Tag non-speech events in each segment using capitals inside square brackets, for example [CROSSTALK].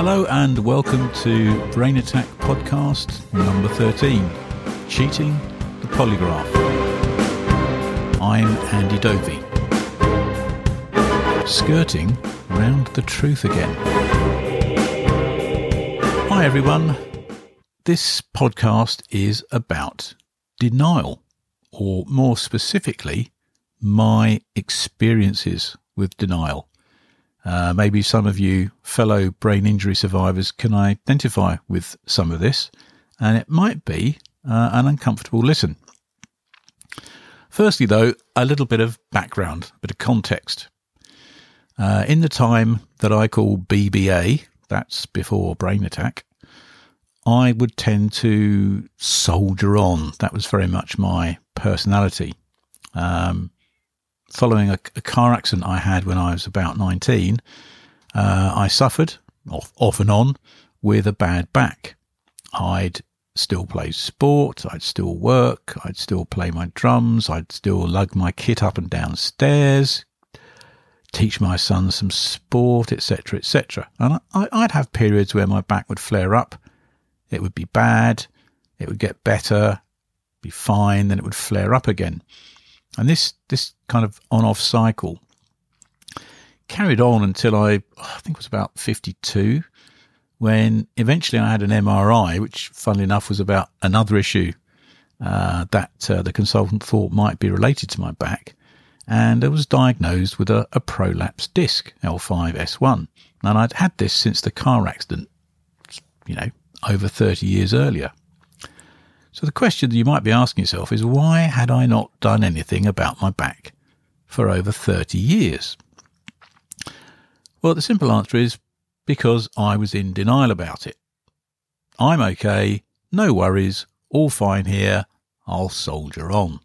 Hello and welcome to Brain Attack Podcast number 13 Cheating the Polygraph. I'm Andy Dovey. Skirting round the truth again. Hi everyone. This podcast is about denial, or more specifically, my experiences with denial. Uh, maybe some of you fellow brain injury survivors can identify with some of this, and it might be uh, an uncomfortable listen. Firstly, though, a little bit of background, a bit of context. Uh, in the time that I call BBA, that's before brain attack, I would tend to soldier on. That was very much my personality. Um, following a, a, car accident I had when I was about 19, uh, I suffered off, off and on with a bad back. I'd still play sport, I'd still work, I'd still play my drums, I'd still lug my kit up and down stairs, teach my son some sport, etc., etc. And I, I'd have periods where my back would flare up, it would be bad, it would get better, be fine, then it would flare up again. And this this kind of on off cycle carried on until I I think it was about 52 when eventually I had an MRI, which funnily enough was about another issue uh, that uh, the consultant thought might be related to my back. And I was diagnosed with a, a prolapsed disc, L5S1. And I'd had this since the car accident, you know, over 30 years earlier. So the question that you might be asking yourself is why had I not done anything about my back for over 30 years? Well, the simple answer is because I was in denial about it. I'm okay, no worries, all fine here, I'll soldier on.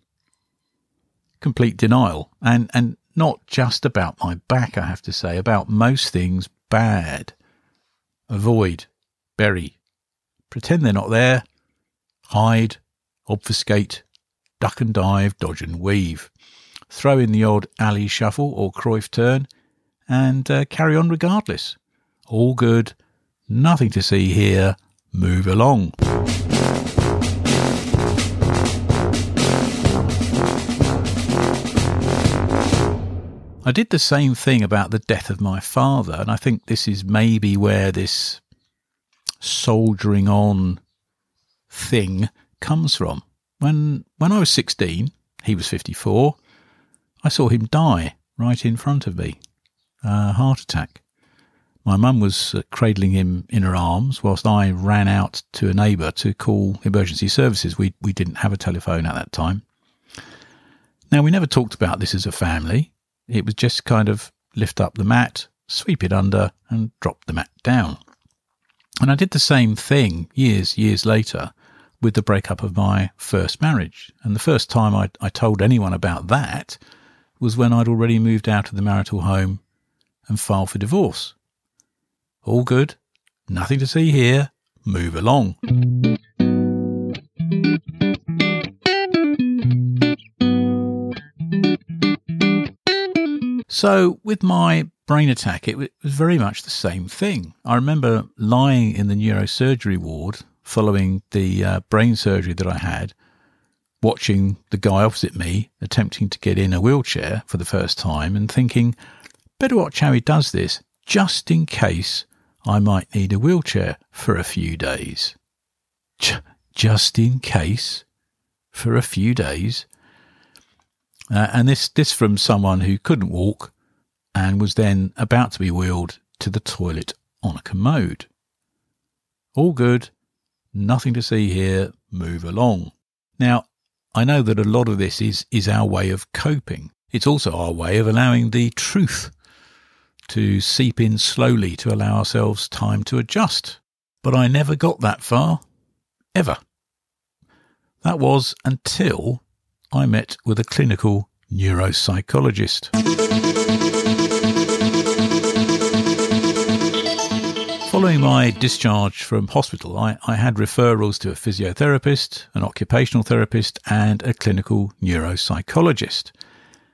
Complete denial, and, and not just about my back, I have to say, about most things bad. Avoid, bury, pretend they're not there, hide, obfuscate, duck and dive, dodge and weave, throw in the odd Ali shuffle or Cruyff turn, and uh, carry on regardless. All good, nothing to see here, move along. I did the same thing about the death of my father, and I think this is maybe where this soldiering on thing comes from. When when I was 16, he was 54. I saw him die right in front of me, a heart attack. My mum was uh, cradling him in her arms whilst I ran out to a neighbour to call emergency services. We we didn't have a telephone at that time. Now we never talked about this as a family. It was just kind of lift up the mat, sweep it under, and drop the mat down. And I did the same thing years, years later with the breakup of my first marriage. And the first time I, I told anyone about that was when I'd already moved out of the marital home and filed for divorce. All good, nothing to see here, move along. So, with my brain attack, it was very much the same thing. I remember lying in the neurosurgery ward following the uh, brain surgery that I had, watching the guy opposite me attempting to get in a wheelchair for the first time and thinking, better watch how he does this, just in case I might need a wheelchair for a few days. J- just in case for a few days. Uh, and this, this from someone who couldn't walk and was then about to be wheeled to the toilet on a commode. All good nothing to see here, move along. Now, I know that a lot of this is, is our way of coping. It's also our way of allowing the truth to seep in slowly to allow ourselves time to adjust. But I never got that far, ever. That was until I met with a clinical neuropsychologist. Following my discharge from hospital, I, I, had referrals to a physiotherapist, an occupational therapist, and a clinical neuropsychologist.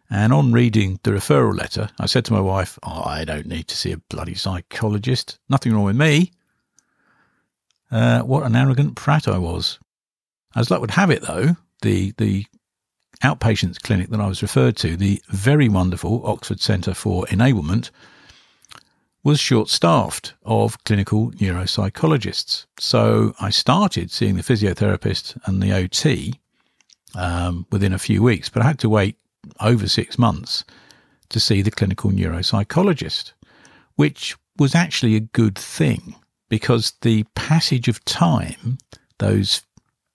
And on reading the referral letter, I said to my wife, oh, I don't need to see a bloody psychologist. Nothing wrong with me. Uh, what an arrogant prat I was. As luck would have it, though, the, the outpatients clinic that I was referred to, the very wonderful Oxford Centre for Enablement, was short staffed of clinical neuropsychologists. So I started seeing the physiotherapist and the OT um, within a few weeks, but I had to wait over six months to see the clinical neuropsychologist, which was actually a good thing because the passage of time, those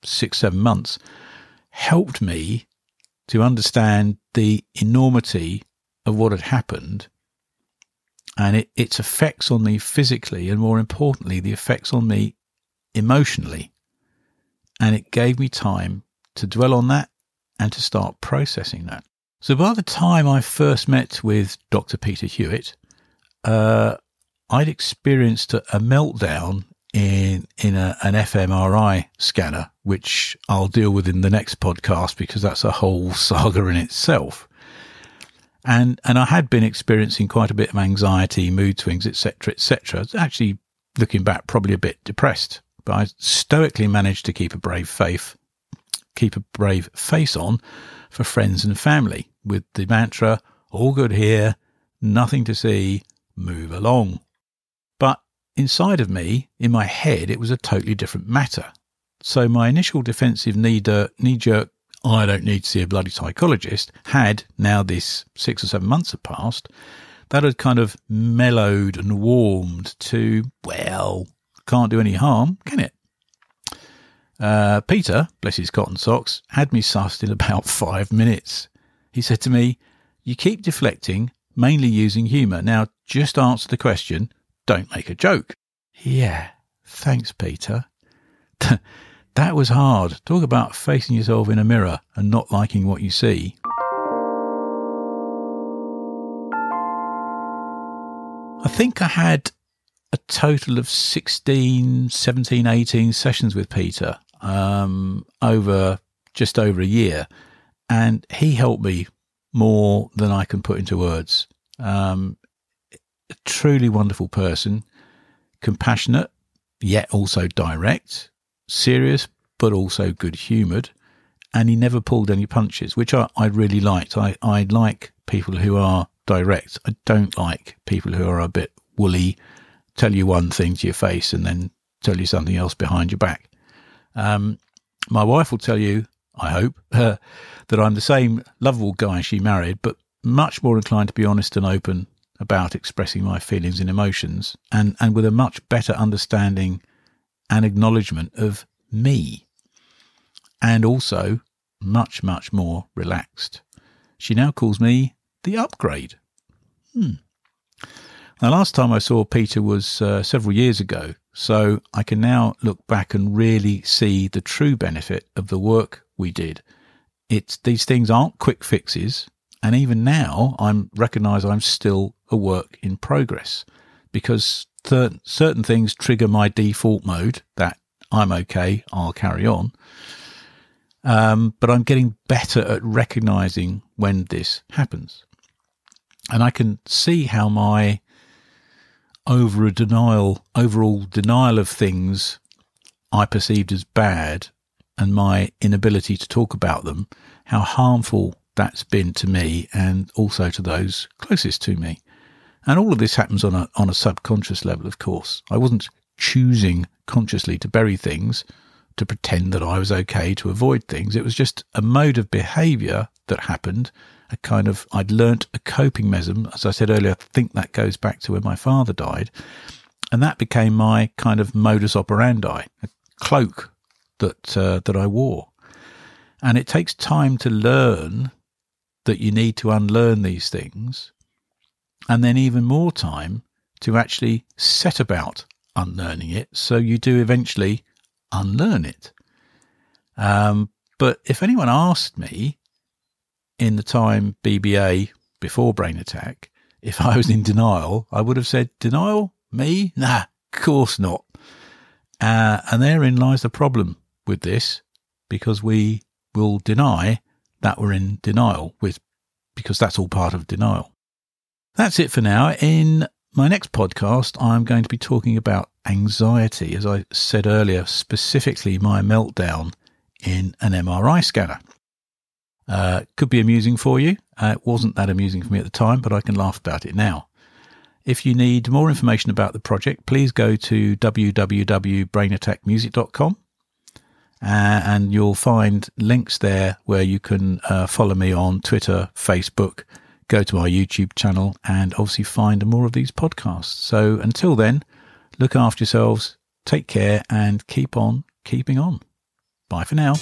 six, seven months, helped me to understand the enormity of what had happened and it, its effects on me physically, and more importantly, the effects on me emotionally. And it gave me time to dwell on that and to start processing that. So by the time I first met with Dr. Peter Hewitt, uh, I'd experienced a, a meltdown in in a, an fMRI scanner, which I'll deal with in the next podcast because that's a whole [LAUGHS] saga in itself. And and I had been experiencing quite a bit of anxiety, mood swings, etc., etc. Actually, looking back, probably a bit depressed, but I stoically managed to keep a brave faith, keep a brave face on for friends and family with the mantra, all good here, nothing to see, move along. Inside of me, in my head, it was a totally different matter. So my initial defensive knee jerk, I don't need to see a bloody psychologist, had, now this six or seven months had passed, that had kind of mellowed and warmed to, well, can't do any harm, can it? Uh, Peter, bless his cotton socks, had me sussed in [LAUGHS] about five minutes. He said to me, You keep deflecting, mainly using humour. Now just answer the question, don't make a joke. Yeah, thanks, Peter. [LAUGHS] that was hard. Talk about facing yourself in a mirror and not liking what you see. I think I had a total of 16, 17, 18 sessions with Peter um, over just over a year and he helped me more than I can put into words. Um, a truly wonderful person, compassionate, yet also direct, serious, but also good humoured. And he never pulled any punches, which I, I really liked. I, I like people who are direct. I don't like people who are a bit woolly, tell you one thing to your face and then tell you something else behind your back. Um, my wife will tell you I hope, uh, [LAUGHS] that I'm the same lovable guy she married, but much more inclined to be honest and open about expressing my feelings and emotions, and, and with a much better understanding and acknowledgement of me, and also much, much more relaxed. She now calls me the upgrade. Hmm. The last time I saw Peter was uh, several years ago, so I can now look back and really see the true benefit of the work we did. It's these things aren't quick fixes, and even now I'm recognise I'm still a work in progress because certain things trigger my default mode that I'm okay, I'll carry on. Um, but I'm getting better at recognizing when this happens. And I can see how my over denial, overall denial of things I perceived as bad and my inability to talk about them, how harmful that's been to me and also to those closest to me. And all of this happens on a on a subconscious level, of course. I wasn't choosing consciously to bury things, to pretend that I was okay, to avoid things. It was just a mode of behaviour that happened. A kind of I'd learnt a coping mechanism. As I said earlier, I think that goes back to when my father died. And that became my kind of modus operandi, a cloak that uh, that I wore. And it takes time to learn that you need to unlearn these things, and then even more time to actually set about unlearning it. So you do eventually unlearn it. Um, but if anyone asked me in the time BBA before brain attack if I was in denial, I would have said, Denial? Me? Nah, of course not. Uh, and therein lies the problem with this because we will deny that we're in denial with because that's all part of denial. That's it for now. In my next podcast, I'm going to be talking about anxiety, as I said earlier, specifically my meltdown in an MRI scanner. Uh, could be amusing for you. Uh, it wasn't that amusing for me at the time, but I can laugh about it now. If you need more information about the project, please go to www.brainattackmusic.com uh, and you'll find links there where you can uh, follow me on Twitter, Facebook, go to our YouTube channel, and obviously find more of these podcasts. So until then, look after yourselves, take care, and keep on keeping on. Bye for now.